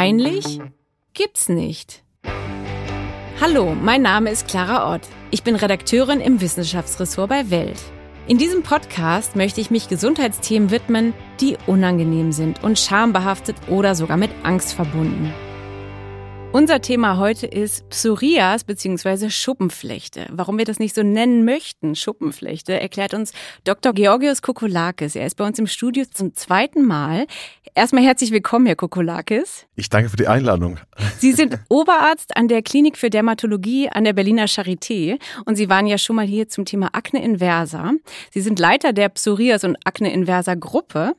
Peinlich? Gibt's nicht. Hallo, mein Name ist Clara Ott. Ich bin Redakteurin im Wissenschaftsressort bei Welt. In diesem Podcast möchte ich mich Gesundheitsthemen widmen, die unangenehm sind und schambehaftet oder sogar mit Angst verbunden. Unser Thema heute ist Psorias bzw. Schuppenflechte. Warum wir das nicht so nennen möchten, Schuppenflechte, erklärt uns Dr. Georgios Kokolakis. Er ist bei uns im Studio zum zweiten Mal. Erstmal herzlich willkommen, Herr Kokolakis. Ich danke für die Einladung. Sie sind Oberarzt an der Klinik für Dermatologie an der Berliner Charité und Sie waren ja schon mal hier zum Thema Akne inversa. Sie sind Leiter der Psorias und Akne inversa Gruppe.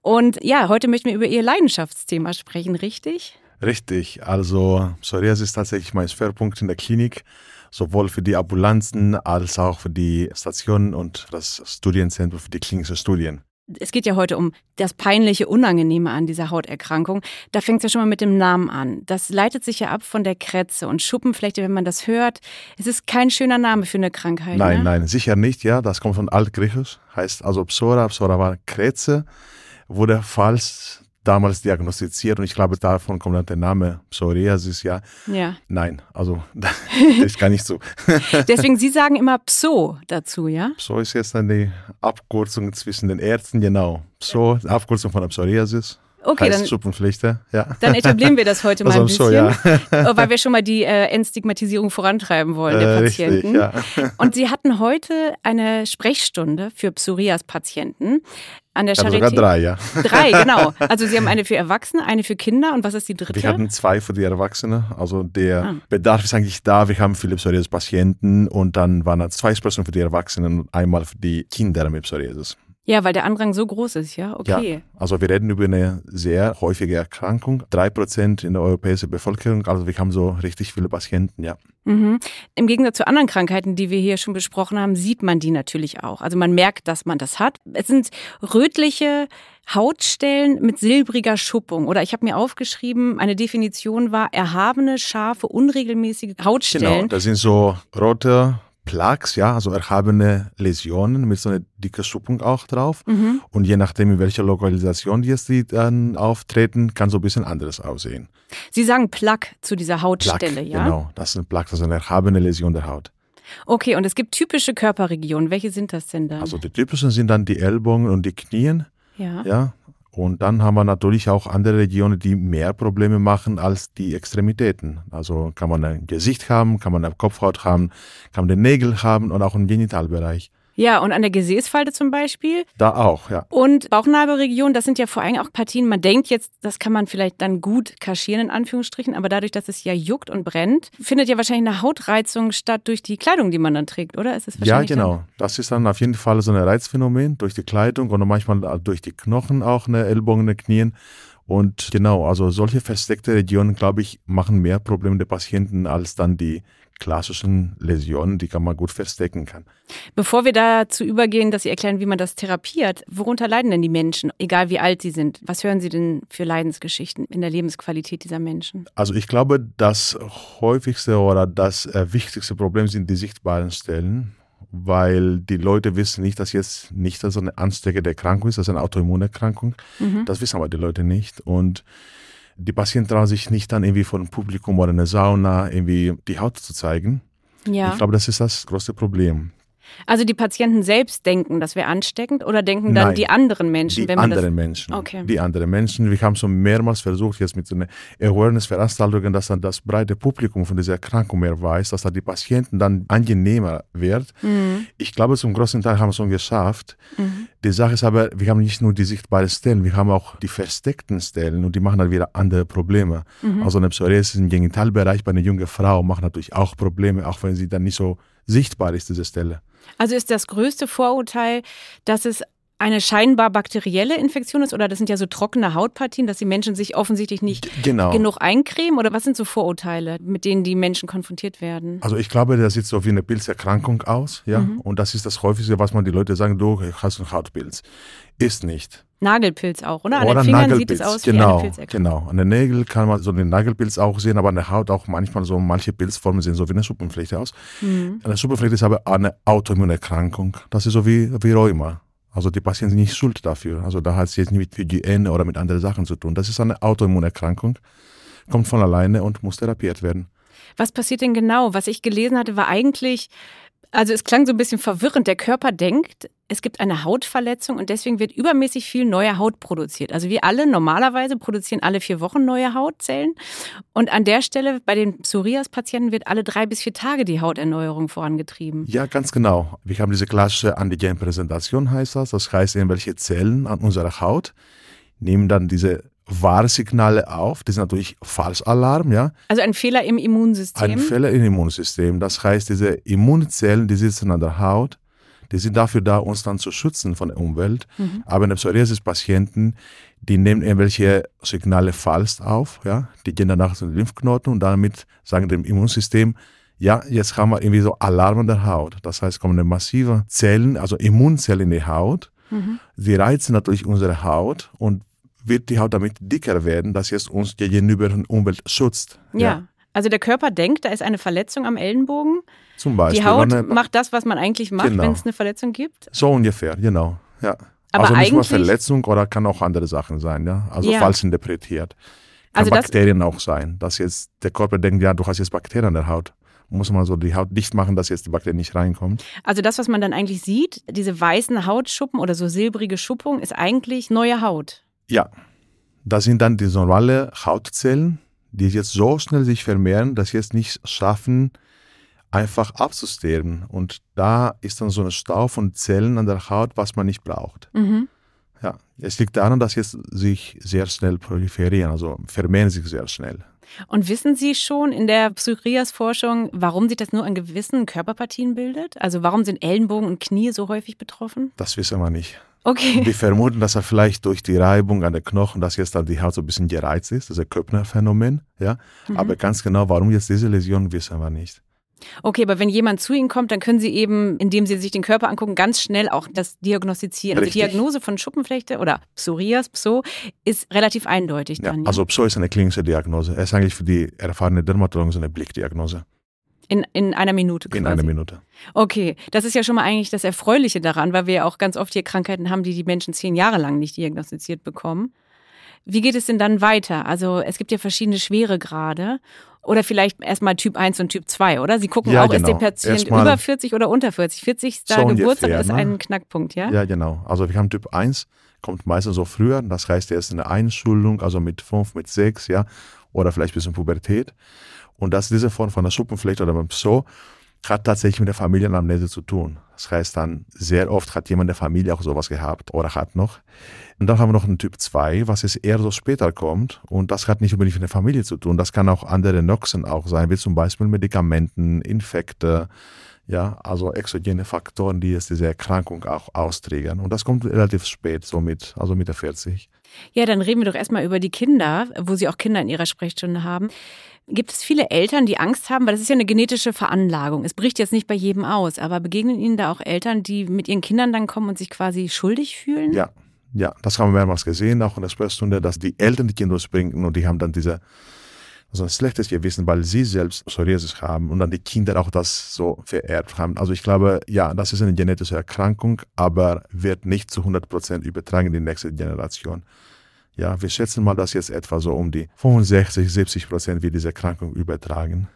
Und ja, heute möchten wir über Ihr Leidenschaftsthema sprechen, richtig? Richtig, also Psoriasis ist tatsächlich mein Schwerpunkt in der Klinik, sowohl für die Ambulanzen als auch für die Stationen und das Studienzentrum für die klinischen Studien. Es geht ja heute um das peinliche Unangenehme an dieser Hauterkrankung. Da fängt es ja schon mal mit dem Namen an. Das leitet sich ja ab von der Krätze und Schuppenflechte, wenn man das hört. Es ist kein schöner Name für eine Krankheit. Nein, ne? nein, sicher nicht. Ja, das kommt von Altgriechisch, heißt also Psora. Psora war Krätze, wurde falsch damals diagnostiziert und ich glaube, davon kommt dann der Name Psoriasis, ja. Ja. Nein, also das ist gar nicht so. Deswegen, Sie sagen immer Pso dazu, ja? Pso ist jetzt eine Abkürzung zwischen den Ärzten, genau. Pso, Abkürzung von der Psoriasis. Okay, heißt dann, ja. dann etablieren wir das heute mal ein Also bisschen, so, ja. weil wir schon mal die äh, Entstigmatisierung vorantreiben wollen der Äh, Patienten. Richtig, ja. Und Sie hatten heute eine Sprechstunde für Psorias-Patienten an der Also Charité. sogar drei, ja. Drei, genau. Also Sie haben eine für Erwachsene, eine für Kinder und was ist die dritte? Wir hatten zwei für die Erwachsenen. Also der Ah. Bedarf ist eigentlich da. Wir haben viele Psoriasis-Patienten und dann waren es zwei Sprechen für die Erwachsenen und einmal für die Kinder mit Psoriasis. Ja, weil der Andrang so groß ist, ja? Okay. Ja, also wir reden über eine sehr häufige Erkrankung. Drei Prozent in der europäischen Bevölkerung. Also wir haben so richtig viele Patienten, ja. Mhm. Im Gegensatz zu anderen Krankheiten, die wir hier schon besprochen haben, sieht man die natürlich auch. Also man merkt, dass man das hat. Es sind rötliche Hautstellen mit silbriger Schuppung. Oder ich habe mir aufgeschrieben, eine Definition war erhabene, scharfe, unregelmäßige Genau, Hautstellen. das sind so rote Plaques, ja, also erhabene Läsionen mit so einer dicke Schuppung auch drauf. Mhm. Und je nachdem, in welcher Lokalisation die jetzt die dann auftreten, kann so ein bisschen anderes aussehen. Sie sagen Plaque zu dieser Plaque, Hautstelle, ja? genau, das ist ein Plaque, das ist eine erhabene Läsion der Haut. Okay, und es gibt typische Körperregionen. Welche sind das denn dann? Also die typischen sind dann die Ellbogen und die Knien, ja. ja. Und dann haben wir natürlich auch andere Regionen, die mehr Probleme machen als die Extremitäten. Also kann man ein Gesicht haben, kann man eine Kopfhaut haben, kann man den Nägel haben und auch einen Genitalbereich. Ja, und an der Gesäßfalte zum Beispiel. Da auch, ja. Und Bauchnabelregion, das sind ja vor allem auch Partien, man denkt jetzt, das kann man vielleicht dann gut kaschieren, in Anführungsstrichen, aber dadurch, dass es ja juckt und brennt, findet ja wahrscheinlich eine Hautreizung statt durch die Kleidung, die man dann trägt, oder? Ist es Ja, genau. Das ist dann auf jeden Fall so ein Reizphänomen durch die Kleidung und manchmal durch die Knochen auch, eine Ellbogen, eine Knien. Und genau, also solche versteckte Regionen, glaube ich, machen mehr Probleme der Patienten als dann die klassischen Läsionen, die kann man gut verstecken kann. Bevor wir dazu übergehen, dass Sie erklären, wie man das therapiert, worunter leiden denn die Menschen, egal wie alt sie sind? Was hören Sie denn für Leidensgeschichten in der Lebensqualität dieser Menschen? Also ich glaube, das häufigste oder das äh, wichtigste Problem sind die sichtbaren Stellen, weil die Leute wissen nicht, dass jetzt nicht so eine ansteckende Erkrankung ist, das ist eine Autoimmunerkrankung. Mhm. Das wissen aber die Leute nicht. Und die Patienten trauen sich nicht dann irgendwie vor dem Publikum oder in der Sauna irgendwie die Haut zu zeigen. Ja. Ich glaube, das ist das große Problem. Also die Patienten selbst denken, das wäre ansteckend oder denken dann Nein, die anderen Menschen, Die wenn man anderen Menschen. Okay. Die anderen Menschen. Wir haben schon mehrmals versucht, jetzt mit so einer Awareness-Veranstaltung, dass dann das breite Publikum von dieser Erkrankung mehr weiß, dass dann die Patienten dann angenehmer wird. Mhm. Ich glaube, zum großen Teil haben wir es schon geschafft. Die Sache ist aber, wir haben nicht nur die sichtbaren Stellen, wir haben auch die versteckten Stellen und die machen dann wieder andere Probleme. Mhm. Also eine Psoriasis im Genitalbereich bei einer jungen Frau macht natürlich auch Probleme, auch wenn sie dann nicht so sichtbar ist, diese Stelle. Also ist das größte Vorurteil, dass es eine scheinbar bakterielle Infektion ist oder das sind ja so trockene Hautpartien, dass die Menschen sich offensichtlich nicht Genau. genug eincremen oder was sind so Vorurteile, mit denen die Menschen konfrontiert werden? Also ich glaube, das sieht so wie eine Pilzerkrankung aus, ja. Mhm. Und das ist das häufigste, was man die Leute sagen, du hast einen Hautpilz. Ist nicht. Nagelpilz auch, oder? An Oder den Fingern Nagelpilz. sieht es aus genau, wie eine Pilzerkrankung. genau. An den Nägeln kann man so den Nagelpilz auch sehen, aber an der Haut auch manchmal so manche Pilzformen sehen so wie eine Schuppenflechte aus. Mhm. Eine Schuppenflechte ist aber eine Autoimmunerkrankung. Das ist so wie, wie Rheuma. Also die Patienten sind nicht schuld dafür. Also da hat es jetzt nicht mit Hygiene oder mit anderen Sachen zu tun. Das ist eine Autoimmunerkrankung. kommt von alleine und muss therapiert werden. Was passiert denn genau? Was ich gelesen hatte, war eigentlich, also es klang so ein bisschen verwirrend. Der Körper denkt, es gibt eine Hautverletzung und deswegen wird übermäßig viel neue Haut produziert. Also wir alle normalerweise produzieren alle vier Wochen neue Hautzellen. Und an der Stelle bei den Psoriasis-Patienten wird alle drei bis vier Tage die Hauterneuerung vorangetrieben. Ja, ganz genau. Wir haben diese klassische Antigenpräsentation, heißt das. Das heißt, irgendwelche Zellen an unserer Haut nehmen dann diese Warnsignale auf. Das ist natürlich Falschalarm, ja. Also ein Fehler im Immunsystem. Ein Fehler im Immunsystem. Das heißt, diese Immunzellen, die sitzen an der Haut, die sind dafür da, uns dann zu schützen von der Umwelt. Mhm. Aber in der Psoriasis-Patienten, die nehmen irgendwelche Signale falsch auf, ja. Die gehen danach zu den Lymphknoten und damit sagen dem Immunsystem, ja, jetzt haben wir irgendwie so Alarm an der Haut. Das heißt, kommen massive Zellen, also Immunzellen in die Haut. Mhm. Die reizen natürlich unsere Haut und wird die Haut damit dicker werden, dass es uns gegenüber der Umwelt schützt. Ja. ja. Also der Körper denkt, da ist eine Verletzung am Ellenbogen. Zum Beispiel. Die Haut eine, macht das, was man eigentlich macht, genau. wenn es eine Verletzung gibt. So ungefähr, genau. Ja. Aber also nicht nur Verletzung oder kann auch andere Sachen sein, ja. Also ja. falsch interpretiert. Kann also Bakterien auch sein, dass jetzt der Körper denkt, ja, du hast jetzt Bakterien an der Haut muss man so die Haut dicht machen, dass jetzt die Bakterien nicht reinkommen. Also das, was man dann eigentlich sieht, diese weißen Hautschuppen oder so silbrige Schuppung, ist eigentlich neue Haut. Ja, das sind dann die normale Hautzellen, die jetzt so schnell sich vermehren, dass sie es nicht schaffen, einfach abzusterben. Und da ist dann so ein Stau von Zellen an der Haut, was man nicht braucht. Mhm. Ja, es liegt daran, dass sie sich sehr schnell proliferieren, also vermehren sich sehr schnell. Und wissen Sie schon in der Psorias-Forschung, warum sich das nur an gewissen Körperpartien bildet? Also warum sind Ellenbogen und Knie so häufig betroffen? Das wissen wir nicht. Okay. Wir vermuten, dass er vielleicht durch die Reibung an den Knochen, dass jetzt dann die Haut so ein bisschen gereizt ist, das ist ein Köppner-Phänomen. Ja? Mhm. Aber ganz genau, warum jetzt diese Läsion, wissen wir nicht. Okay, aber wenn jemand zu Ihnen kommt, dann können Sie eben, indem Sie sich den Körper angucken, ganz schnell auch das diagnostizieren. Also Richtig. Also die Diagnose von Schuppenflechte oder Psorias, Pso, ist relativ eindeutig dann. Ja, also Pso ist eine klinische Diagnose. Es ist eigentlich für die erfahrene Dermatologen so eine Blickdiagnose. In, in einer Minute quasi. In einer Minute. Okay, das ist ja schon mal eigentlich das Erfreuliche daran, weil wir ja auch ganz oft hier Krankheiten haben, die die Menschen zehn Jahre lang nicht diagnostiziert bekommen. Wie geht es denn dann weiter? Also es gibt ja verschiedene Schweregrade oder vielleicht erstmal Typ 1 und Typ 2, oder? Sie gucken ja, auch, genau. ist der Patient erstmal über 40 oder unter 40? 40. So Geburtstag ungefähr, ist ne? ein Knackpunkt, ja? Ja, genau. Also wir haben Typ 1, kommt meistens so früher, das heißt, er ist in der Einschulung, also mit 5, mit 6, ja, oder vielleicht bis in Pubertät. Und dass diese Form von der Schuppenflechte oder beim Pso hat tatsächlich mit der Familienamnese zu tun. Das heißt dann, sehr oft hat jemand der Familie auch sowas gehabt oder hat noch. Und dann haben wir noch einen Typ 2, was jetzt eher so später kommt. Und das hat nicht unbedingt mit der Familie zu tun. Das kann auch andere Noxen auch sein, wie zum Beispiel Medikamenten, Infekte, ja, also exogene Faktoren, die jetzt diese Erkrankung auch austriggern. Und das kommt relativ spät, so mit, also mit der 40. Ja, dann reden wir doch erstmal über die Kinder, wo Sie auch Kinder in Ihrer Sprechstunde haben. Gibt es viele Eltern, die Angst haben, weil das ist ja eine genetische Veranlagung. Es bricht jetzt nicht bei jedem aus, aber begegnen Ihnen da auch Eltern, die mit ihren Kindern dann kommen und sich quasi schuldig fühlen? Ja, ja, das haben wir mehrmals gesehen, auch in der Sprechstunde, dass die Eltern die Kinder bringen und die haben dann diese so ein schlechtes Gewissen, weil sie selbst Psoriasis haben und dann die Kinder auch das so vererbt haben. Also ich glaube, ja, das ist eine genetische Erkrankung, aber wird nicht zu 100 Prozent übertragen in die nächste Generation. Ja, wir schätzen mal, dass jetzt etwa so um die 65, 70 Prozent wird diese Erkrankung übertragen.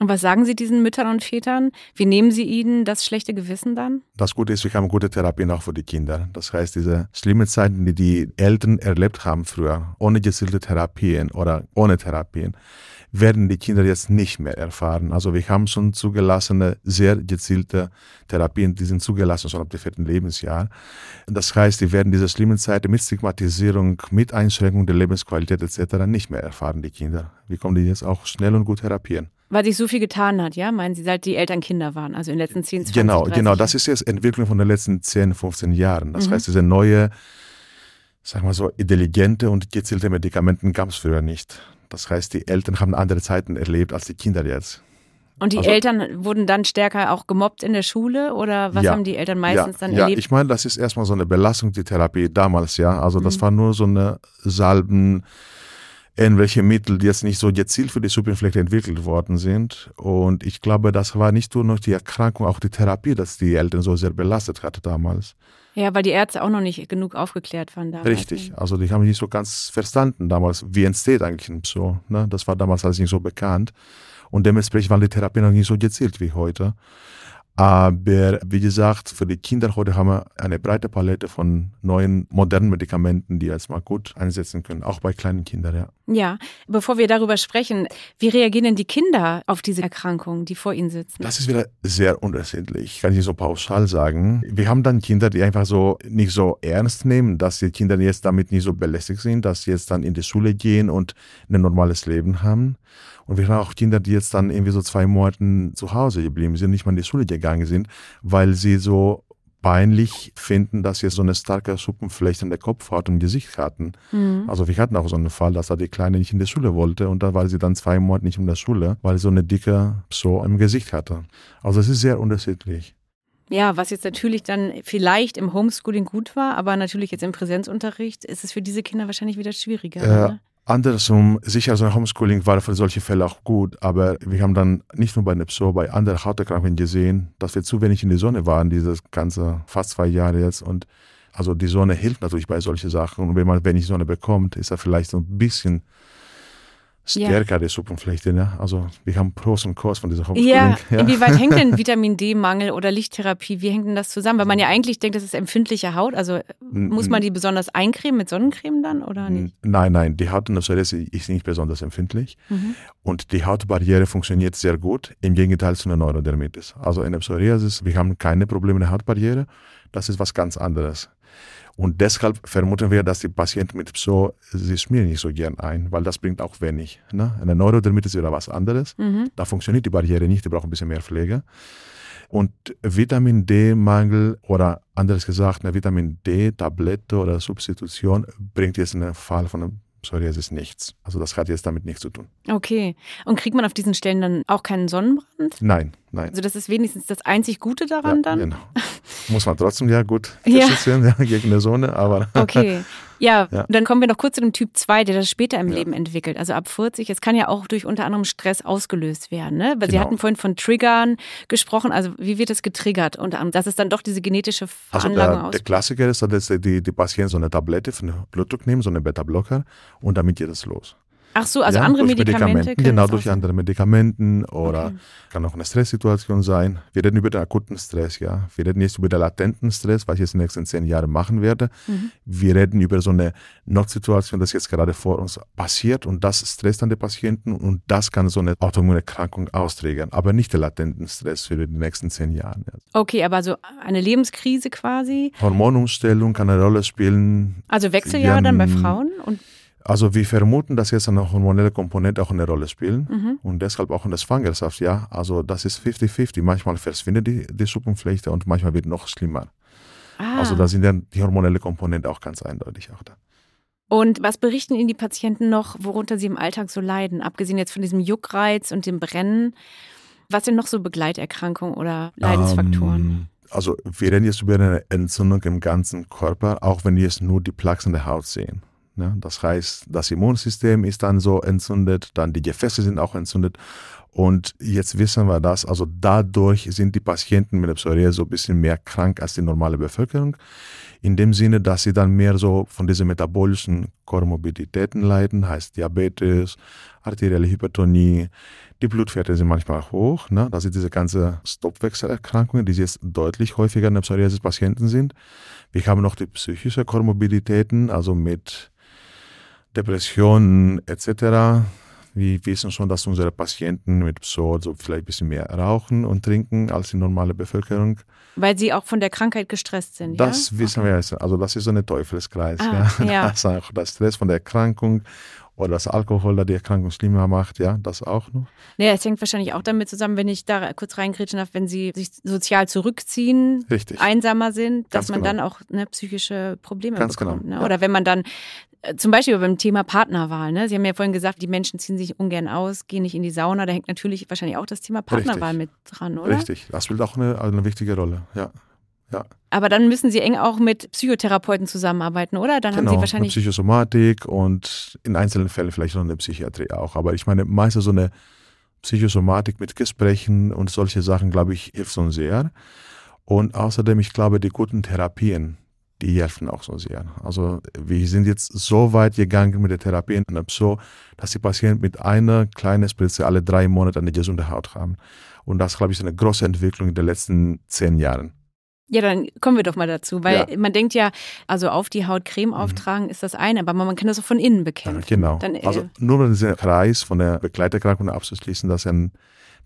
Und was sagen Sie diesen Müttern und Vätern? Wie nehmen Sie ihnen das schlechte Gewissen dann? Das Gute ist, wir haben gute Therapien auch für die Kinder. Das heißt, diese schlimmen Zeiten, die die Eltern erlebt haben früher, ohne gezielte Therapien oder ohne Therapien, werden die Kinder jetzt nicht mehr erfahren. Also wir haben schon zugelassene, sehr gezielte Therapien, die sind zugelassen schon ab dem vierten Lebensjahr. Das heißt, die werden diese schlimmen Zeiten mit Stigmatisierung, mit Einschränkung der Lebensqualität etc. nicht mehr erfahren, die Kinder. Wir können die jetzt auch schnell und gut therapieren. Weil sich so viel getan hat, ja? Meinen Sie, seit die Eltern Kinder waren, also in den letzten 10, 20, Genau, 30 genau. Das ist jetzt Entwicklung von den letzten 10, 15 Jahren. Das mhm. heißt, diese neue, sagen wir so, intelligente und gezielte Medikamenten gab es früher nicht. Das heißt, die Eltern haben andere Zeiten erlebt als die Kinder jetzt. Und die also, Eltern wurden dann stärker auch gemobbt in der Schule oder was ja, haben die Eltern meistens ja, dann ja, erlebt? Ja, ich meine, das ist erstmal so eine Belastung, die Therapie damals, ja. Also das mhm. war nur so eine Salben, irgendwelche Mittel, die jetzt nicht so gezielt für die Suppeninfekte entwickelt worden sind. Und ich glaube, das war nicht nur noch die Erkrankung, auch die Therapie, dass die Eltern so sehr belastet hatte damals. Ja, weil die Ärzte auch noch nicht genug aufgeklärt waren damals. Richtig, also die haben nicht so ganz verstanden damals, wie entsteht eigentlich ein so. Ne? Das war damals alles nicht so bekannt. Und dementsprechend waren die Therapien noch nicht so gezielt wie heute. Aber wie gesagt, für die Kinder heute haben wir eine breite Palette von neuen, modernen Medikamenten, die jetzt mal gut einsetzen können, auch bei kleinen Kindern, ja. Ja, bevor wir darüber sprechen, wie reagieren denn die Kinder auf diese Erkrankungen, die vor ihnen sitzen? Das ist wieder sehr unterschiedlich, kann ich nicht so pauschal sagen. Wir haben dann Kinder, die einfach so nicht so ernst nehmen, dass die Kinder jetzt damit nicht so belästigt sind, dass sie jetzt dann in die Schule gehen und ein normales Leben haben. Und wir haben auch Kinder, die jetzt dann irgendwie so zwei Monate zu Hause geblieben sind, nicht mal in die Schule gegangen sind, weil sie so peinlich finden, dass sie so eine starke Suppenfläche in der Kopfhaut und im Gesicht hatten. Mhm. Also wir hatten auch so einen Fall, dass da die Kleine nicht in die Schule wollte und da war sie dann zwei Monate nicht in der Schule, weil sie so eine dicke so im Gesicht hatte. Also es ist sehr unterschiedlich. Ja, was jetzt natürlich dann vielleicht im Homeschooling gut war, aber natürlich jetzt im Präsenzunterricht ist es für diese Kinder wahrscheinlich wieder schwieriger. Äh, Andersrum, sicher, so ein Homeschooling war für solche Fälle auch gut, aber wir haben dann nicht nur bei Nepso, bei anderen Hauterkrankungen gesehen, dass wir zu wenig in die Sonne waren, dieses ganze fast zwei Jahre jetzt. Und also die Sonne hilft natürlich bei solchen Sachen. Und wenn man wenig Sonne bekommt, ist er vielleicht so ein bisschen stärker, ja. die Suppenflechte. Ne? Also wir haben Pros und Cons von dieser Homeschooling. Ja. ja. Inwieweit hängt denn Vitamin D-Mangel oder Lichttherapie, wie hängt denn das zusammen? Weil man ja eigentlich denkt, das ist empfindliche Haut. Also muss man die besonders eincremen mit Sonnencreme dann oder nicht? Nein, nein, die Haut in der Psoriasis ist nicht besonders empfindlich. Mhm. Und die Hautbarriere funktioniert sehr gut, im Gegenteil zu einer Neurodermitis. Also in der Psoriasis, wir haben keine Probleme mit der Hautbarriere. Das ist was ganz anderes. Und deshalb vermuten wir, dass die Patienten mit Pso, sie schmieren nicht so gern ein, weil das bringt auch wenig. Ne? Eine Neurodermitis ist wieder was anderes. Mhm. Da funktioniert die Barriere nicht, die braucht ein bisschen mehr Pflege. Und Vitamin D-Mangel oder anders gesagt, eine Vitamin D-Tablette oder Substitution bringt jetzt in den Fall von einem Psoriasis nichts. Also das hat jetzt damit nichts zu tun. Okay. Und kriegt man auf diesen Stellen dann auch keinen Sonnenbrand? Nein, nein. Also das ist wenigstens das einzig Gute daran ja, dann? Genau. Muss man trotzdem ja gut schützen ja. gegen die Sonne, aber. Okay. Ja, ja, dann kommen wir noch kurz zu dem Typ 2, der das später im ja. Leben entwickelt. Also ab 40. Es kann ja auch durch unter anderem Stress ausgelöst werden. Ne? Weil genau. Sie hatten vorhin von Triggern gesprochen. Also wie wird das getriggert? Und dass es dann doch diese genetische Veranlagung also der, der Klassiker ist, dass die, die Patienten so eine Tablette für den Blutdruck nehmen, so eine Beta-Blocker und damit geht es los. Ach so, also ja, andere Medikamente? Genau, durch sein. andere Medikamenten oder okay. kann auch eine Stresssituation sein. Wir reden über den akuten Stress, ja. Wir reden jetzt über den latenten Stress, was ich jetzt in den nächsten zehn Jahren machen werde. Mhm. Wir reden über so eine Notsituation, das jetzt gerade vor uns passiert und das stresst dann die Patienten und das kann so eine Autoimmunerkrankung austriggern, aber nicht der latenten Stress für die nächsten zehn Jahre. Ja. Okay, aber so eine Lebenskrise quasi? Hormonumstellung kann eine Rolle spielen. Also Wechseljahre dann bei Frauen und also wir vermuten, dass jetzt eine hormonelle Komponente auch eine Rolle spielt mhm. und deshalb auch in der Schwangerschaft, ja. Also das ist 50-50. Manchmal verschwindet die, die Suppenflechte und manchmal wird noch schlimmer. Ah. Also da sind dann die hormonelle Komponente auch ganz eindeutig auch da. Und was berichten Ihnen die Patienten noch, worunter sie im Alltag so leiden? Abgesehen jetzt von diesem Juckreiz und dem Brennen. Was sind noch so Begleiterkrankungen oder Leidensfaktoren? Um, ähm, also wir reden jetzt über eine Entzündung im ganzen Körper, auch wenn wir jetzt nur die Plaques in der Haut sehen. Ne? Das heißt, das Immunsystem ist dann so entzündet, dann die Gefäße sind auch entzündet. Und jetzt wissen wir das, also dadurch sind die Patienten mit der Psoriasis so ein bisschen mehr krank als die normale Bevölkerung. In dem Sinne, dass sie dann mehr so von diesen metabolischen Komorbiditäten leiden, heißt Diabetes, arterielle Hypertonie, die Blutwerte sind manchmal hoch. Ne? Das sind diese ganzen Stoffwechselerkrankungen, die jetzt deutlich häufiger in der Psoriasis-Patienten sind. Wir haben noch die psychische Komorbiditäten, also mit Depressionen etc. Wir wissen schon, dass unsere Patienten mit Psor so vielleicht ein bisschen mehr rauchen und trinken als die normale Bevölkerung. Weil sie auch von der Krankheit gestresst sind. Das ja? wissen okay. wir. Also das ist so ein Teufelskreis. Ah, ja. ja. Das ist auch der Stress von der Erkrankung oder das Alkohol, der die Erkrankung schlimmer macht, ja, das auch noch. Ja, es hängt wahrscheinlich auch damit zusammen, wenn ich da kurz reingrätschen darf, wenn sie sich sozial zurückziehen, Richtig. einsamer sind, Ganz dass man genau. dann auch ne, psychische Probleme Ganz bekommt. Genau. Ne? Oder wenn man dann äh, zum Beispiel beim Thema Partnerwahl. Ne? Sie haben ja vorhin gesagt, die Menschen ziehen sich ungern aus, gehen nicht in die Sauna. Da hängt natürlich wahrscheinlich auch das Thema Partnerwahl Richtig. mit dran, oder? Richtig, das spielt auch eine, eine wichtige Rolle, ja. Ja. Aber dann müssen Sie eng auch mit Psychotherapeuten zusammenarbeiten, oder? Dann genau, haben Sie wahrscheinlich. Eine Psychosomatik und in einzelnen Fällen vielleicht noch eine Psychiatrie auch. Aber ich meine, meistens so eine Psychosomatik mit Gesprächen und solche Sachen, glaube ich, hilft so sehr. Und außerdem, ich glaube, die guten Therapien, die helfen auch so sehr. Also wir sind jetzt so weit gegangen mit der Therapie in so, dass die Patienten mit einer kleinen Spritze alle drei Monate eine gesunde Haut haben. Und das, glaube ich, ist eine große Entwicklung in den letzten zehn Jahren. Ja, dann kommen wir doch mal dazu, weil ja. man denkt ja, also auf die Haut Creme mhm. auftragen mhm. ist das eine, aber man kann das auch von innen bekämpfen. Ja, genau. Dann, äh, also nur wenn diesen Kreis von der Begleiterkrankung abzuschließen, dass ein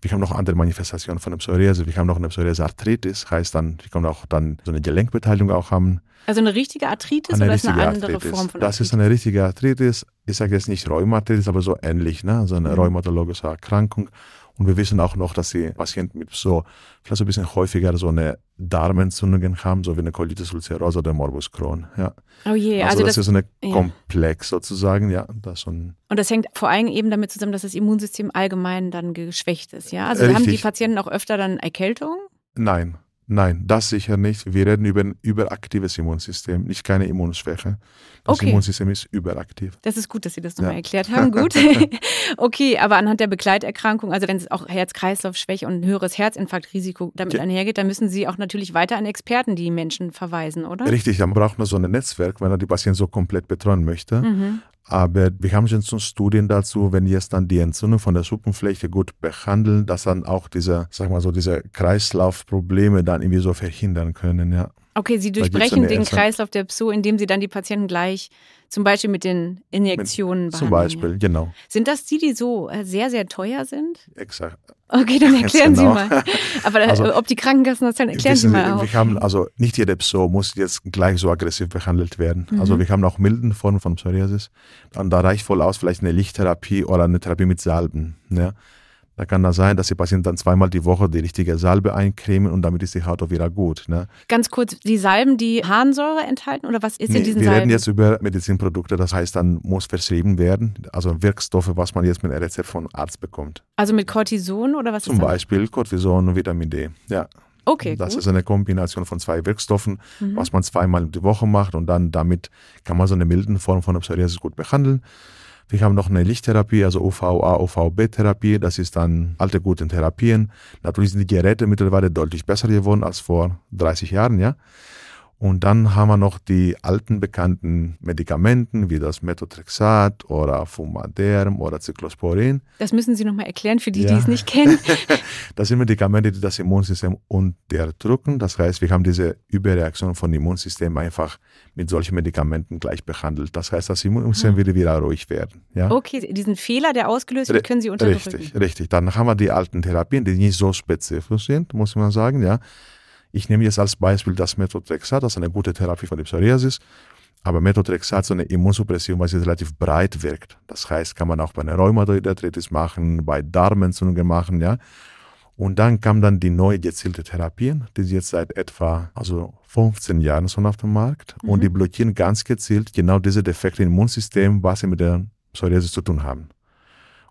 wir haben noch andere Manifestationen von der Psoriasis. Wir haben noch eine Psoriasis-Arthritis, heißt dann, wir können auch dann so eine Gelenkbeteiligung auch haben. Also eine richtige Arthritis eine oder richtige ist eine andere Arthritis. Form von Arthritis? Das ist eine richtige Arthritis. Ich sage jetzt nicht Rheumatis, aber so ähnlich, ne? also eine mhm. rheumatologische Erkrankung. Und wir wissen auch noch, dass die Patienten mit so, vielleicht so ein bisschen häufiger so eine Darmentzündungen haben, so wie eine Colitis ulcerosa oder Morbus Crohn. Ja. Oh je, also, also das, das, ist so eine ja. Komplex sozusagen, ja. Das so und das hängt vor allem eben damit zusammen, dass das Immunsystem allgemein dann geschwächt ist, ja. Also haben die Patienten auch öfter dann Erkältung? Nein, Nein, das sicher nicht. Wir reden über ein überaktives Immunsystem, nicht keine Immunschwäche. Das okay. Immunsystem ist überaktiv. Das ist gut, dass Sie das nochmal ja. erklärt haben. Gut. okay, aber anhand der Begleiterkrankung, also wenn es auch Herz-Kreislauf-Schwäche und ein höheres Herzinfarktrisiko damit ja. einhergeht, dann müssen Sie auch natürlich weiter an Experten die Menschen verweisen, oder? Richtig, dann braucht man so ein Netzwerk, wenn er die Patienten so komplett betreuen möchte. Mhm. Aber wir haben schon Studien dazu, wenn jetzt dann die Entzündung von der Suppenfläche gut behandeln, dass dann auch diese, sag mal so, diese Kreislaufprobleme dann irgendwie so verhindern können, ja. Okay, Sie durchbrechen den Kreislauf der Pso, indem Sie dann die Patienten gleich zum Beispiel mit den Injektionen mit, behandeln. Zum Beispiel, genau. Sind das die, die so äh, sehr, sehr teuer sind? Exakt. Okay, dann erklären genau. Sie mal. Aber äh, also, ob die Krankenkassen das dann erklären Sie mal. Auch. Wir haben, also nicht jede Pso muss jetzt gleich so aggressiv behandelt werden. Mhm. Also wir haben auch milden Formen von Psoriasis. Und da reicht voll aus vielleicht eine Lichttherapie oder eine Therapie mit Salben. Ja. Da kann das sein, dass die Patienten dann zweimal die Woche die richtige Salbe eincremen und damit ist die Haut auch wieder gut. Ne? Ganz kurz, die Salben, die Harnsäure enthalten oder was ist nee, in diesen wir Salben? Wir reden jetzt über Medizinprodukte, das heißt, dann muss verschrieben werden, also Wirkstoffe, was man jetzt mit einem Rezept von Arzt bekommt. Also mit Cortison oder was Zum Beispiel Cortison und Vitamin D, ja. Okay, das gut. ist eine Kombination von zwei Wirkstoffen, mhm. was man zweimal die Woche macht und dann damit kann man so eine milden Form von Psoriasis gut behandeln. Wir haben noch eine Lichttherapie, also UVA, UVB-Therapie. Das ist dann alte gute Therapien. Natürlich sind die Geräte mittlerweile deutlich besser geworden als vor 30 Jahren, ja. Und dann haben wir noch die alten bekannten Medikamenten wie das Methotrexat oder Fumaderm oder Cyclosporin. Das müssen Sie nochmal erklären für die, ja. die es nicht kennen. das sind Medikamente, die das Immunsystem unterdrücken. Das heißt, wir haben diese Überreaktion von Immunsystem einfach mit solchen Medikamenten gleich behandelt. Das heißt, das Immunsystem hm. würde wieder ruhig werden. Ja? Okay, diesen Fehler, der ausgelöst wird, können Sie unterdrücken. Richtig, richtig. Dann haben wir die alten Therapien, die nicht so spezifisch sind, muss man sagen, ja ich nehme jetzt als Beispiel das Methotrexat, das ist eine gute Therapie für die Psoriasis. Aber Methotrexat ist so eine Immunsuppression, weil sie relativ breit wirkt. Das heißt, kann man auch bei einer Rheumatoid machen, bei Darmentzündungen machen, ja. Und dann kam dann die neue gezielte Therapien, die sind jetzt seit etwa also 15 Jahren schon auf dem Markt. Mhm. Und die blockieren ganz gezielt genau diese Defekte im Immunsystem, was sie mit der Psoriasis zu tun haben.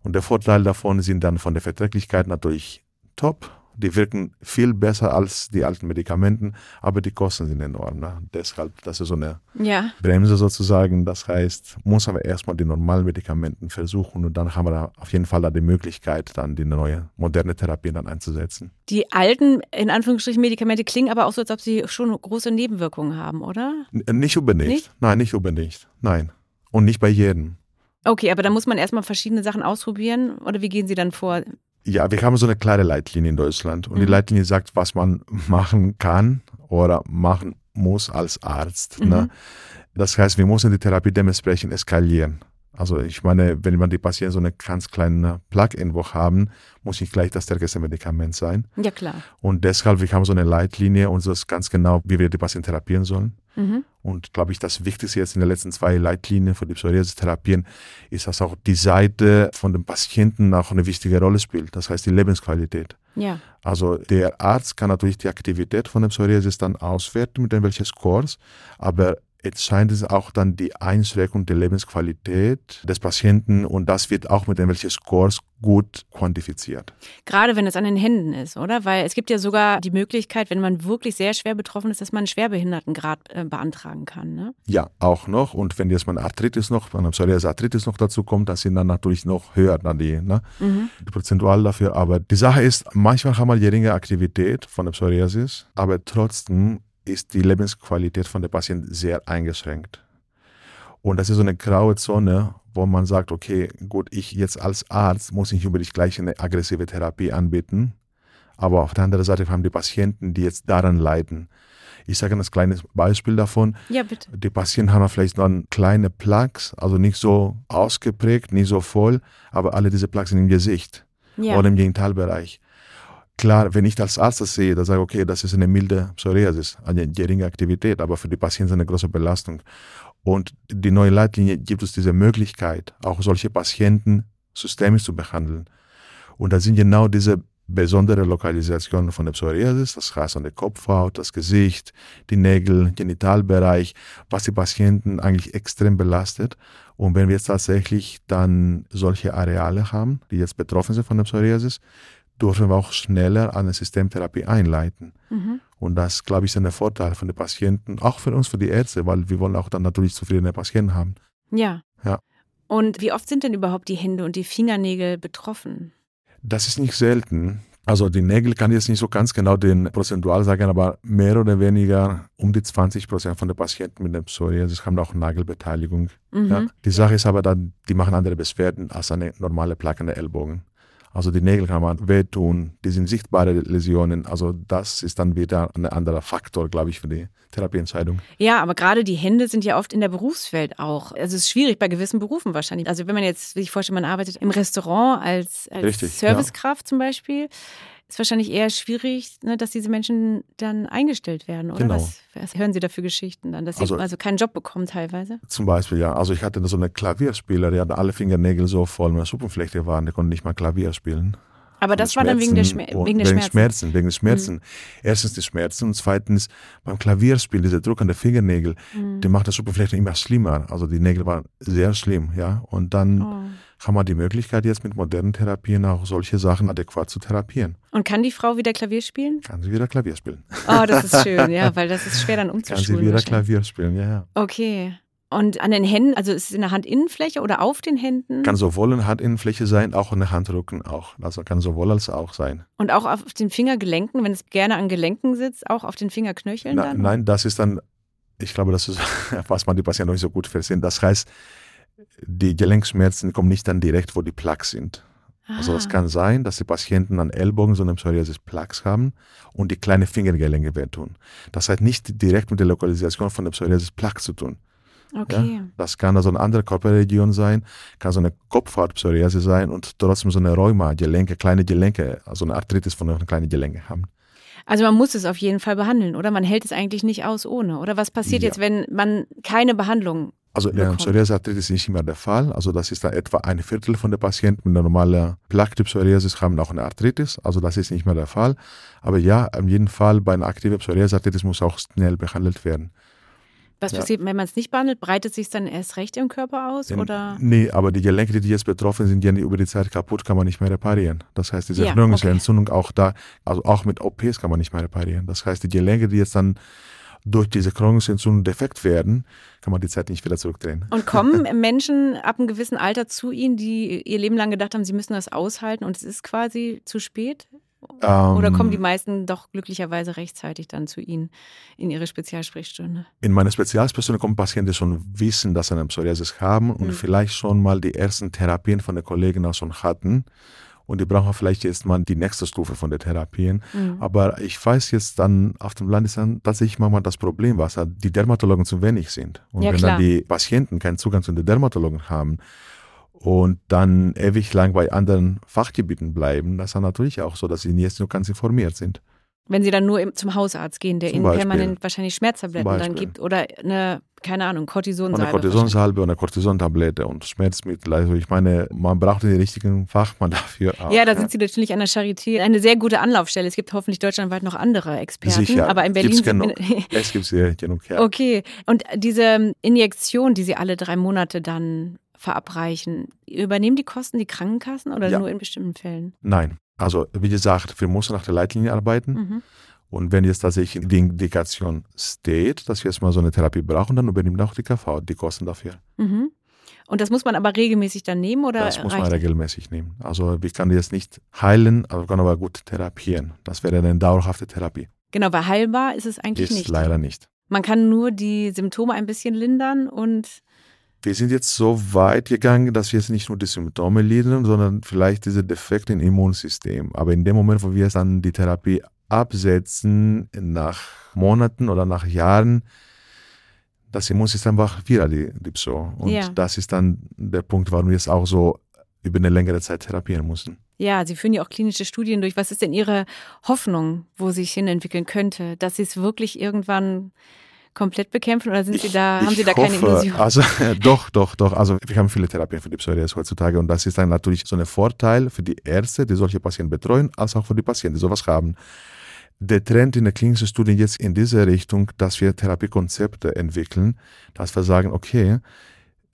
Und der Vorteil davon sind dann von der Verträglichkeit natürlich top die wirken viel besser als die alten Medikamenten, aber die Kosten sind enorm. Ne? Deshalb, das ist so eine ja. Bremse sozusagen. Das heißt, muss aber erstmal die normalen Medikamenten versuchen und dann haben wir da auf jeden Fall da die Möglichkeit, dann die neue, moderne Therapie dann einzusetzen. Die alten, in Anführungsstrichen, Medikamente klingen aber auch so, als ob sie schon große Nebenwirkungen haben, oder? N nicht unbedingt. Nicht? Nein, nicht unbedingt. Nein. Und nicht bei jedem. Okay, aber da muss man erstmal verschiedene Sachen ausprobieren oder wie gehen Sie dann vor? Ja, wir haben so eine kleine Leitlinie in Deutschland und mhm. die Leitlinie sagt, was man machen kann oder machen muss als Arzt. Ne? Mhm. Ne? Das heißt, wir müssen die Therapie dementsprechend eskalieren. Also ich meine, wenn man die Patienten so eine ganz kleine Plug-in haben, muss nicht gleich das stärkste Medikament sein. Ja, klar. Und deshalb, wir haben so eine Leitlinie und das ist ganz genau, wie wir die Patienten therapieren sollen. Mhm. Und glaube ich, das Wichtigste jetzt in den letzten zwei Leitlinien für die Psoriasis-Therapien ist, dass auch die Seite von dem Patienten auch eine wichtige Rolle spielt. Das heißt die Lebensqualität. Ja. Also der Arzt kann natürlich die Aktivität von dem Psoriasis dann auswerten mit irgendwelchen Scores, aber entscheidend ist auch dann die Einschränkung der Lebensqualität des Patienten und das wird auch mit irgendwelchen Scores gut quantifiziert. Gerade wenn es an den Händen ist, oder? Weil es gibt ja sogar die Möglichkeit, wenn man wirklich sehr schwer betroffen ist, dass man einen Schwerbehindertengrad äh, beantragen kann. Ne? Ja, auch noch. Und wenn jetzt mal Arthritis noch, wenn eine Psoriasis Arthritis noch dazu kommt, dann sind dann natürlich noch höher dann die, ne? Mhm. die Prozentual dafür. Aber die Sache ist, manchmal haben wir geringe Aktivität von der Psoriasis, aber trotzdem ist die Lebensqualität von der Patienten sehr eingeschränkt. Und das ist so eine graue Zone, wo man sagt, okay, gut, ich jetzt als Arzt muss nicht unbedingt gleich eine aggressive Therapie anbieten, aber auf der anderen Seite haben die Patienten, die jetzt daran leiden. Ich sage ein kleines Beispiel davon. Ja, bitte. Die Patienten haben vielleicht dann kleine Plaques, also nicht so ausgeprägt, nicht so voll, aber alle diese Plaques sind im Gesicht ja. oder im Genitalbereich. Klar, wenn ich als Arzt das sehe, dann sage ich, okay, das ist eine milde Psoriasis, eine geringe Aktivität, aber für die Patienten eine große Belastung. Und die neue Leitlinie gibt uns diese Möglichkeit, auch solche Patienten systemisch zu behandeln. Und da sind genau diese besondere Lokalisationen von der Psoriasis, das heißt an der Kopfhaut, das Gesicht, die Nägel, Genitalbereich, was die Patienten eigentlich extrem belastet. Und wenn wir jetzt tatsächlich dann solche Areale haben, die jetzt betroffen sind von der Psoriasis, dürfen wir auch schneller eine Systemtherapie einleiten. Mhm. Und das, glaube ich, ist ein Vorteil von den Patienten, auch für uns, für die Ärzte, weil wir wollen auch dann natürlich zufriedene Patienten haben. Ja. ja. Und wie oft sind denn überhaupt die Hände und die Fingernägel betroffen? Das ist nicht selten. Also die Nägel kann ich jetzt nicht so ganz genau den prozentual sagen, aber mehr oder weniger um die 20 Prozent von den Patienten mit der Psoriasis haben auch Nagelbeteiligung. Mhm. Ja. Die Sache ist aber dann, die machen andere Beschwerden als eine normale Plage an der Ellbogen. Also die Nägel kann man wehtun, die sind sichtbare Läsionen. Also das ist dann wieder ein anderer Faktor, glaube ich, für die Therapieentscheidung. Ja, aber gerade die Hände sind ja oft in der Berufswelt auch. Also es ist schwierig bei gewissen Berufen wahrscheinlich. Also wenn man jetzt, wie ich vorstelle, man arbeitet im Restaurant als, als Richtig, Servicekraft ja. zum Beispiel ist wahrscheinlich eher schwierig, ne, dass diese Menschen dann eingestellt werden, oder? Genau. Was, was hören Sie da für Geschichten dann, dass sie also, also keinen Job bekommen teilweise? Zum Beispiel, ja. Also ich hatte so eine Klavierspieler, die hatte alle Fingernägel so voll mit Suppenflechte waren, der konnte nicht mal Klavier spielen. Aber das war dann wegen der, Schmer wegen der wegen Schmerzen. Schmerzen. Wegen der Schmerzen. Mhm. Erstens die Schmerzen und zweitens beim Klavierspielen, dieser Druck an den Fingernägel, mhm. der macht das Suppenflechte immer schlimmer. Also die Nägel waren sehr schlimm, ja. Und dann oh. Haben wir die Möglichkeit, jetzt mit modernen Therapien auch solche Sachen adäquat zu therapieren. Und kann die Frau wieder Klavier spielen? Kann sie wieder Klavier spielen. Oh, das ist schön, ja, weil das ist schwer dann umzuschulen. Kann sie wieder Klavier spielen, ja, ja. Okay. Und an den Händen, also ist es in der Handinnenfläche oder auf den Händen? Kann sowohl eine Handinnenfläche sein, auch in der Handrücken auch. Also kann sowohl als auch sein. Und auch auf den Fingergelenken, wenn es gerne an Gelenken sitzt, auch auf den Fingerknöcheln Na, dann? Nein, das ist dann, ich glaube, das ist, was man die Patienten noch nicht so gut verstehen. Das heißt, die Gelenkschmerzen kommen nicht dann direkt, wo die Plaques sind. Ah. Also es kann sein, dass die Patienten an Ellbogen so eine Psoriasis Plaques haben und die kleine Fingergelenke wehtun. Das hat nicht direkt mit der Lokalisation von der Psoriasis Plaques zu tun. Okay. Ja, das kann also eine andere Körperregion sein, kann so eine Kopfhautpsoriase sein und trotzdem so eine Rheuma, Gelenke, kleine Gelenke, also eine Arthritis von einer kleinen Gelenke haben. Also man muss es auf jeden Fall behandeln, oder? Man hält es eigentlich nicht aus ohne. Oder was passiert ja. jetzt, wenn man keine Behandlung also in der Psoriasis-Arthritis ist nicht immer der Fall. Also das ist dann etwa ein Viertel von den Patienten mit einer normalen Plaque-Psoriasis haben auch eine Arthritis. Also das ist nicht mehr der Fall. Aber ja, in jedem Fall bei einer aktiven Psoriasis-Arthritis muss auch schnell behandelt werden. Was ja. passiert, wenn man es nicht behandelt? Breitet sich dann erst recht im Körper aus? Ja, oder? Nee, aber die Gelenke, die jetzt betroffen sind, die über die Zeit kaputt, kann man nicht mehr reparieren. Das heißt, diese ja, Knochenentzündung okay. auch da, also auch mit OPs kann man nicht mehr reparieren. Das heißt, die Gelenke, die jetzt dann durch diese Knochenentzündung defekt werden, kann man die Zeit nicht wieder zurückdrehen. Und kommen Menschen ab einem gewissen Alter zu Ihnen, die ihr Leben lang gedacht haben, sie müssen das aushalten und es ist quasi zu spät? Ähm, Oder kommen die meisten doch glücklicherweise rechtzeitig dann zu Ihnen in Ihre Spezialsprechstunde? In meine Spezialsprechstunde kommen Patienten, die schon wissen, dass sie eine Psoriasis haben und mhm. vielleicht schon mal die ersten Therapien von den Kollegen auch schon hatten. Und die brauchen vielleicht jetzt mal die nächste Stufe von den Therapien. Mhm. Aber ich weiß jetzt dann, auf dem Land ist dann tatsächlich manchmal das Problem, was die Dermatologen zu wenig sind. Und ja, wenn klar. dann die Patienten keinen Zugang zu den Dermatologen haben, und dann ewig lang bei anderen Fachgebieten bleiben, das ist natürlich auch so, dass sie jetzt nur ganz informiert sind. Wenn sie dann nur zum Hausarzt gehen, der zum ihnen Beispiel. permanent wahrscheinlich Schmerztabletten dann gibt oder eine keine Ahnung, Cortisonsalbe. Und eine Cortisonsalbe und eine Cortisontablette und Schmerzmittel. Also ich meine, man braucht den richtigen Fachmann dafür. Auch. Ja, da sind Sie natürlich an der Charité eine sehr gute Anlaufstelle. Es gibt hoffentlich deutschlandweit noch andere Experten, Sicher. aber in Berlin Gibt's genug. es gibt sehr genug. Ja. Okay, und diese Injektion, die Sie alle drei Monate dann verabreichen, übernehmen die Kosten die Krankenkassen oder Ja. nur in bestimmten Fällen? Nein, also wie gesagt, wir müssen nach der Leitlinie arbeiten. Mhm. Und wenn jetzt tatsächlich die Indikation steht, dass wir jetzt mal so eine Therapie brauchen, dann übernimmt auch die KV die Kosten dafür. Mhm. Und das muss man aber regelmäßig dann nehmen oder Das muss man regelmäßig nehmen. Also wir können jetzt nicht heilen, aber wir können aber gut therapieren. Das wäre eine dauerhafte Therapie. Genau, weil heilbar ist es eigentlich Ist nicht. leider nicht. Man kann nur die Symptome ein bisschen lindern und Wir sind jetzt so weit gegangen, dass wir jetzt nicht nur die Symptome lindern, sondern vielleicht diese Defekte im Immunsystem. Aber in dem Moment, wo wir jetzt dann die Therapie absetzen, nach Monaten oder nach Jahren, das Immunsystem war wieder die, die Pso. Und Ja. das ist dann der Punkt, warum wir es auch so über eine längere Zeit therapieren mussten. ja, Sie führen ja auch klinische Studien durch. Was ist denn Ihre Hoffnung, wo sich hin entwickeln könnte? Dass Sie es wirklich irgendwann komplett bekämpfen oder sind Sie da, haben Sie da keine hoffe, Illusion? Also doch, doch, doch. Also wir haben viele Therapien für die Psoriasis heutzutage und das ist dann natürlich so ein Vorteil für die Ärzte, die solche Patienten betreuen, als auch für die Patienten, die sowas haben. Der Trend in der klinischen Studie jetzt in diese Richtung, dass wir Therapiekonzepte entwickeln, dass wir sagen, okay,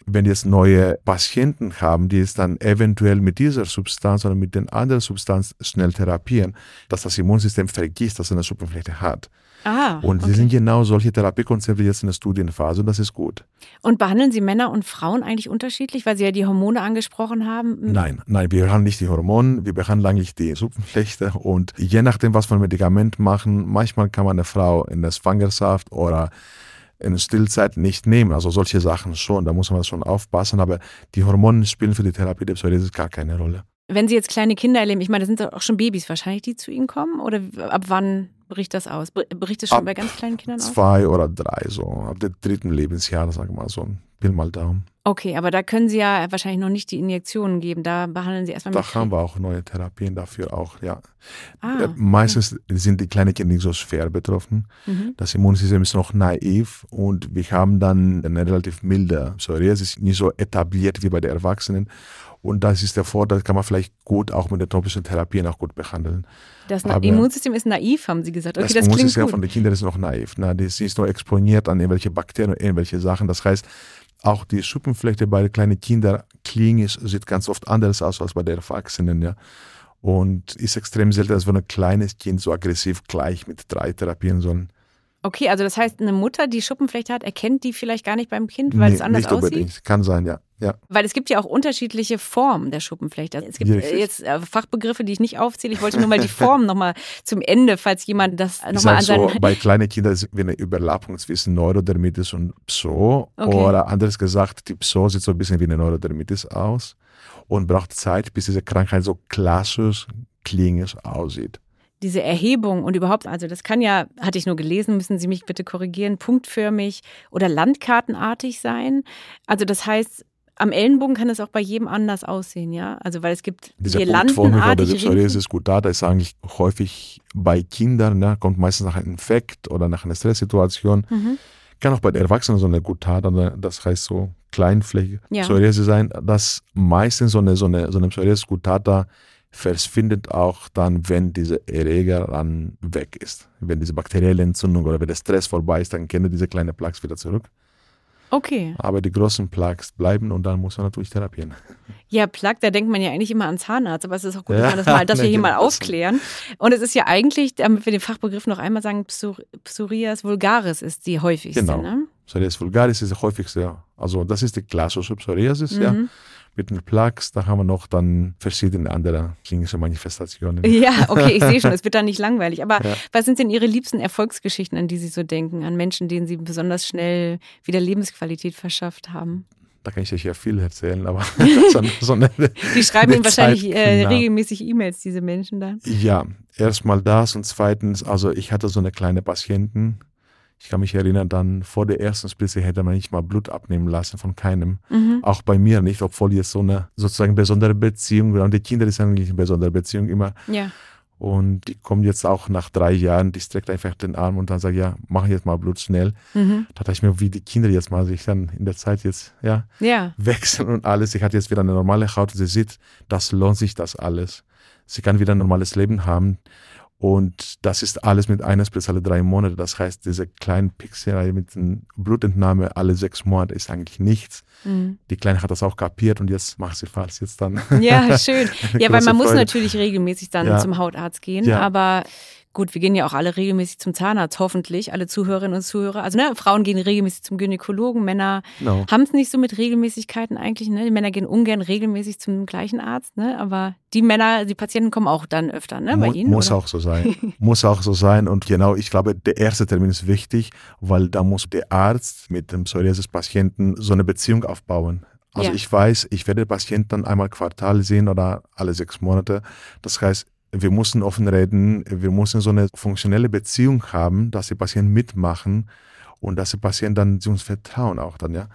wenn wir jetzt neue Patienten haben, die es dann eventuell mit dieser Substanz oder mit den anderen Substanz schnell therapieren, dass das Immunsystem vergisst, dass es eine Suppenfläche hat. Ah, Und okay. wir sind genau solche Therapiekonzepte jetzt in der Studienphase und das ist gut. Und behandeln Sie Männer und Frauen eigentlich unterschiedlich, weil Sie ja die Hormone angesprochen haben? Nein, nein, wir behandeln nicht die Hormone, wir behandeln eigentlich die Suppenflechte und je nachdem, was wir mit Medikament machen, manchmal kann man eine Frau in der Schwangerschaft oder in Stillzeit nicht nehmen. Also solche Sachen schon, da muss man schon aufpassen, aber die Hormone spielen für die Therapie der Psoriasis gar keine Rolle. Wenn Sie jetzt kleine Kinder erleben, ich meine, das sind doch auch schon Babys wahrscheinlich, die zu Ihnen kommen? Oder ab wann bricht das aus? Br- Bricht es schon Ab bei ganz kleinen Kindern aus? Zwei oder drei, so ab dem dritten Lebensjahr, sagen wir mal so, Pi mal Daumen. Okay, aber da können Sie ja wahrscheinlich noch nicht die Injektionen geben. Da behandeln Sie erstmal Da mit. haben wir auch neue Therapien dafür auch, ja. Ah, Äh, Meistens sind die kleinen Kinder nicht so schwer betroffen. mhm. Das Immunsystem ist noch naiv und wir haben dann eine relativ milde Psoriasis, nicht so etabliert wie bei den Erwachsenen. Und das ist der Vorteil, kann man vielleicht gut auch mit den tropischen Therapien auch gut behandeln. Das aber- Immunsystem ist naiv, haben Sie gesagt. Okay, das das, Immunsystem von den Kindern ist noch naiv. Ne? Das ist noch exponiert an irgendwelche Bakterien und irgendwelche Sachen. Das heißt, auch die Schuppenflechte bei den kleinen Kindern klinisch sieht ganz oft anders aus als bei den Erwachsenen. Ja? Und ist extrem selten, dass wir ein kleines Kind so aggressiv gleich mit drei therapieren sollen. Okay, also das heißt, eine Mutter, die Schuppenflechte hat, erkennt die vielleicht gar nicht beim Kind, weil Nee, es anders nicht aussieht? unbedingt. Kann sein, ja. ja. Weil es gibt ja auch unterschiedliche Formen der Schuppenflechte. Es gibt Richtig. äh, jetzt äh, Fachbegriffe, die ich nicht aufzähle. Ich wollte nur mal die Form nochmal zum Ende, falls jemand das nochmal an so, bei kleinen Kindern ist wie eine Überlappung zwischen Neurodermitis und Pso. Okay. Oder anders gesagt, die Pso sieht so ein bisschen wie eine Neurodermitis aus und braucht Zeit, bis diese Krankheit so klassisch klinisch aussieht. Diese Erhebung und überhaupt, also das kann ja, hatte ich nur gelesen, müssen Sie mich bitte korrigieren, punktförmig oder landkartenartig sein. Also das heißt, am Ellenbogen kann es auch bei jedem anders aussehen, ja? Also weil es gibt Diese hier Punktform oder landenartige diese Psoriasis Gutata ist eigentlich häufig bei Kindern, ne, kommt meistens nach einem Infekt oder nach einer Stresssituation. Mhm. Kann auch bei den Erwachsenen so eine Gutata, ne, das heißt so kleinflächige Ja. Psoriasis sein, dass meistens so eine, so eine, so eine Psoriasis Gutata verschwindet auch dann, wenn dieser Erreger dann weg ist. Wenn diese bakterielle Entzündung oder wenn der Stress vorbei ist, dann kennen diese kleinen Plaques wieder zurück. Okay. Aber die großen Plaques bleiben und dann muss man natürlich therapieren. Ja, Plaque, da denkt man ja eigentlich immer an Zahnarzt, aber es ist auch gut, Ja, dass wir das, mal, dass wir hier mal aufklären. Und es ist ja eigentlich, damit wir den Fachbegriff noch einmal sagen, Psor Psorias vulgaris ist die häufigste, Genau. ne? Psoriasis vulgaris ist das häufigste. Also das ist die klassische Psoriasis, ja. Mit den Plaques, da haben wir noch dann verschiedene andere klinische Manifestationen. Ja, okay, ich sehe schon, es wird dann nicht langweilig. Aber Ja. was sind denn Ihre liebsten Erfolgsgeschichten, an die Sie so denken? An Menschen, denen Sie besonders schnell wieder Lebensqualität verschafft haben? Da kann ich euch ja viel erzählen, aber so, so eine, Die schreiben Ihnen wahrscheinlich äh, regelmäßig E-Mails, diese Menschen dann. Ja, erstmal das und zweitens, also ich hatte so eine kleine Patientin. Ich kann mich erinnern, dann vor der ersten Spritze hätte man nicht mal Blut abnehmen lassen von keinem. Mhm. Auch bei mir nicht, obwohl jetzt so eine sozusagen besondere Beziehung, und die Kinder ist eigentlich eine besondere Beziehung immer. Ja. Und die kommt jetzt auch nach drei Jahren, die streckt einfach den Arm und dann sagt, ja, mach jetzt mal Blut schnell. Mhm. Da dachte ich mir, wie die Kinder jetzt mal sich dann in der Zeit jetzt, ja, ja. wechseln und alles. Sie hat jetzt wieder eine normale Haut und sie sieht, das lohnt sich das alles. Sie kann wieder ein normales Leben haben. Und das ist alles mit einer Spritze alle drei Monate. Das heißt, diese kleinen Pixel mit Blutentnahme alle sechs Monate ist eigentlich nichts. Mhm. Die Kleine hat das auch kapiert und jetzt macht sie falls jetzt dann. Ja, schön. ja, weil man Freude. muss natürlich regelmäßig dann ja. zum Hautarzt gehen. Ja. Aber Gut, wir gehen ja auch alle regelmäßig zum Zahnarzt, hoffentlich, alle Zuhörerinnen und Zuhörer. Also ne, Frauen gehen regelmäßig zum Gynäkologen, Männer no. haben es nicht so mit Regelmäßigkeiten eigentlich. Ne? Die Männer gehen ungern regelmäßig zum gleichen Arzt, ne? aber die Männer, die Patienten kommen auch dann öfter ne? bei Ihnen. Muss oder? auch so sein. muss auch so sein. Und genau, ich glaube, der erste Termin ist wichtig, weil da muss der Arzt mit dem Psoriasis-Patienten so eine Beziehung aufbauen. Also ja. ich weiß, ich werde den Patienten dann einmal Quartal sehen oder alle sechs Monate. Das heißt, wir mussten offen reden, wir mussten so eine funktionelle Beziehung haben, dass die Patienten mitmachen und dass die Patienten dann uns vertrauen auch dann, ja.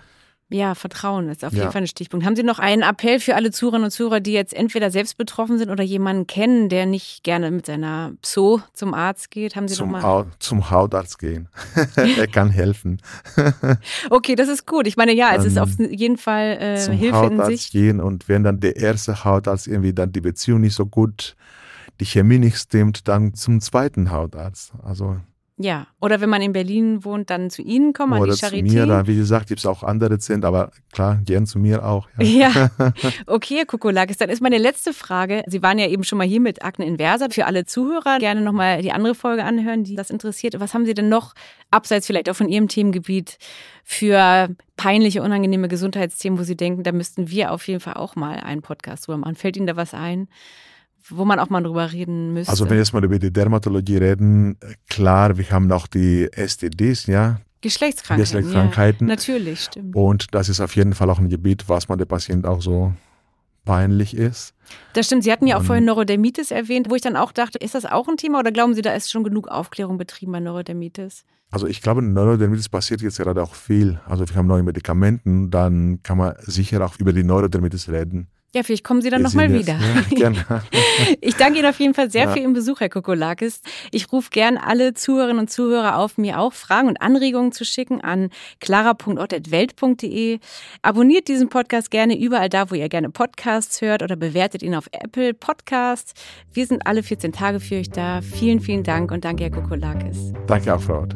Ja, Vertrauen ist auf jeden Fall ein Stichpunkt. Haben Sie noch einen Appell für alle Zuhörerinnen und Zuhörer, die jetzt entweder selbst betroffen sind oder jemanden kennen, der nicht gerne mit seiner Pso zum Arzt geht? Haben Sie zum, noch mal? zum Hautarzt gehen. er kann helfen. okay, das ist gut. Ich meine, ja, es ist auf jeden Fall äh, zum Hilfe Hautarzt in sich. gehen und wenn dann der erste Hautarzt irgendwie dann die Beziehung nicht so gut die Chemie nicht stimmt, dann zum zweiten Hautarzt. Also ja, oder wenn man in Berlin wohnt, dann zu Ihnen kommen, an die Charité. Zu mir, dann, wie gesagt, gibt es auch andere Zentren, aber klar, gern zu mir auch. Ja, ja. okay, Herr Kukulakis, dann ist meine letzte Frage. Sie waren ja eben schon mal hier mit Akne Inversa. Für alle Zuhörer gerne nochmal die andere Folge anhören, die das interessiert. Was haben Sie denn noch, abseits vielleicht auch von Ihrem Themengebiet, für peinliche, unangenehme Gesundheitsthemen, wo Sie denken, da müssten wir auf jeden Fall auch mal einen Podcast drüber machen? Fällt Ihnen da was ein? Wo man auch mal drüber reden müsste. Also wenn wir jetzt mal über die Dermatologie reden, klar, wir haben auch die STDs, ja. Geschlechtskrankheiten. Geschlechtskrankheiten. Ja, natürlich, stimmt. Und das ist auf jeden Fall auch ein Gebiet, was man der Patient auch so peinlich ist. Das stimmt. Sie hatten ja auch vorhin Neurodermitis erwähnt, wo ich dann auch dachte, ist das auch ein Thema oder glauben Sie, da ist schon genug Aufklärung betrieben bei Neurodermitis? Also ich glaube, Neurodermitis passiert jetzt gerade auch viel. Also wir haben neue Medikamenten, dann kann man sicher auch über die Neurodermitis reden. Ja, vielleicht kommen Sie dann nochmal wieder. Ja, gerne. Ich danke Ihnen auf jeden Fall sehr ja. für Ihren Besuch, Herr Kokolakis. Ich rufe gern alle Zuhörerinnen und Zuhörer auf, mir auch Fragen und Anregungen zu schicken an clara.ort.welt.de. Abonniert diesen Podcast gerne überall da, wo ihr gerne Podcasts hört oder bewertet ihn auf Apple Podcasts. Wir sind alle 14 Tage für euch da. Vielen, vielen Dank und danke, Herr Kokolakis. Danke auch, Frau Ott.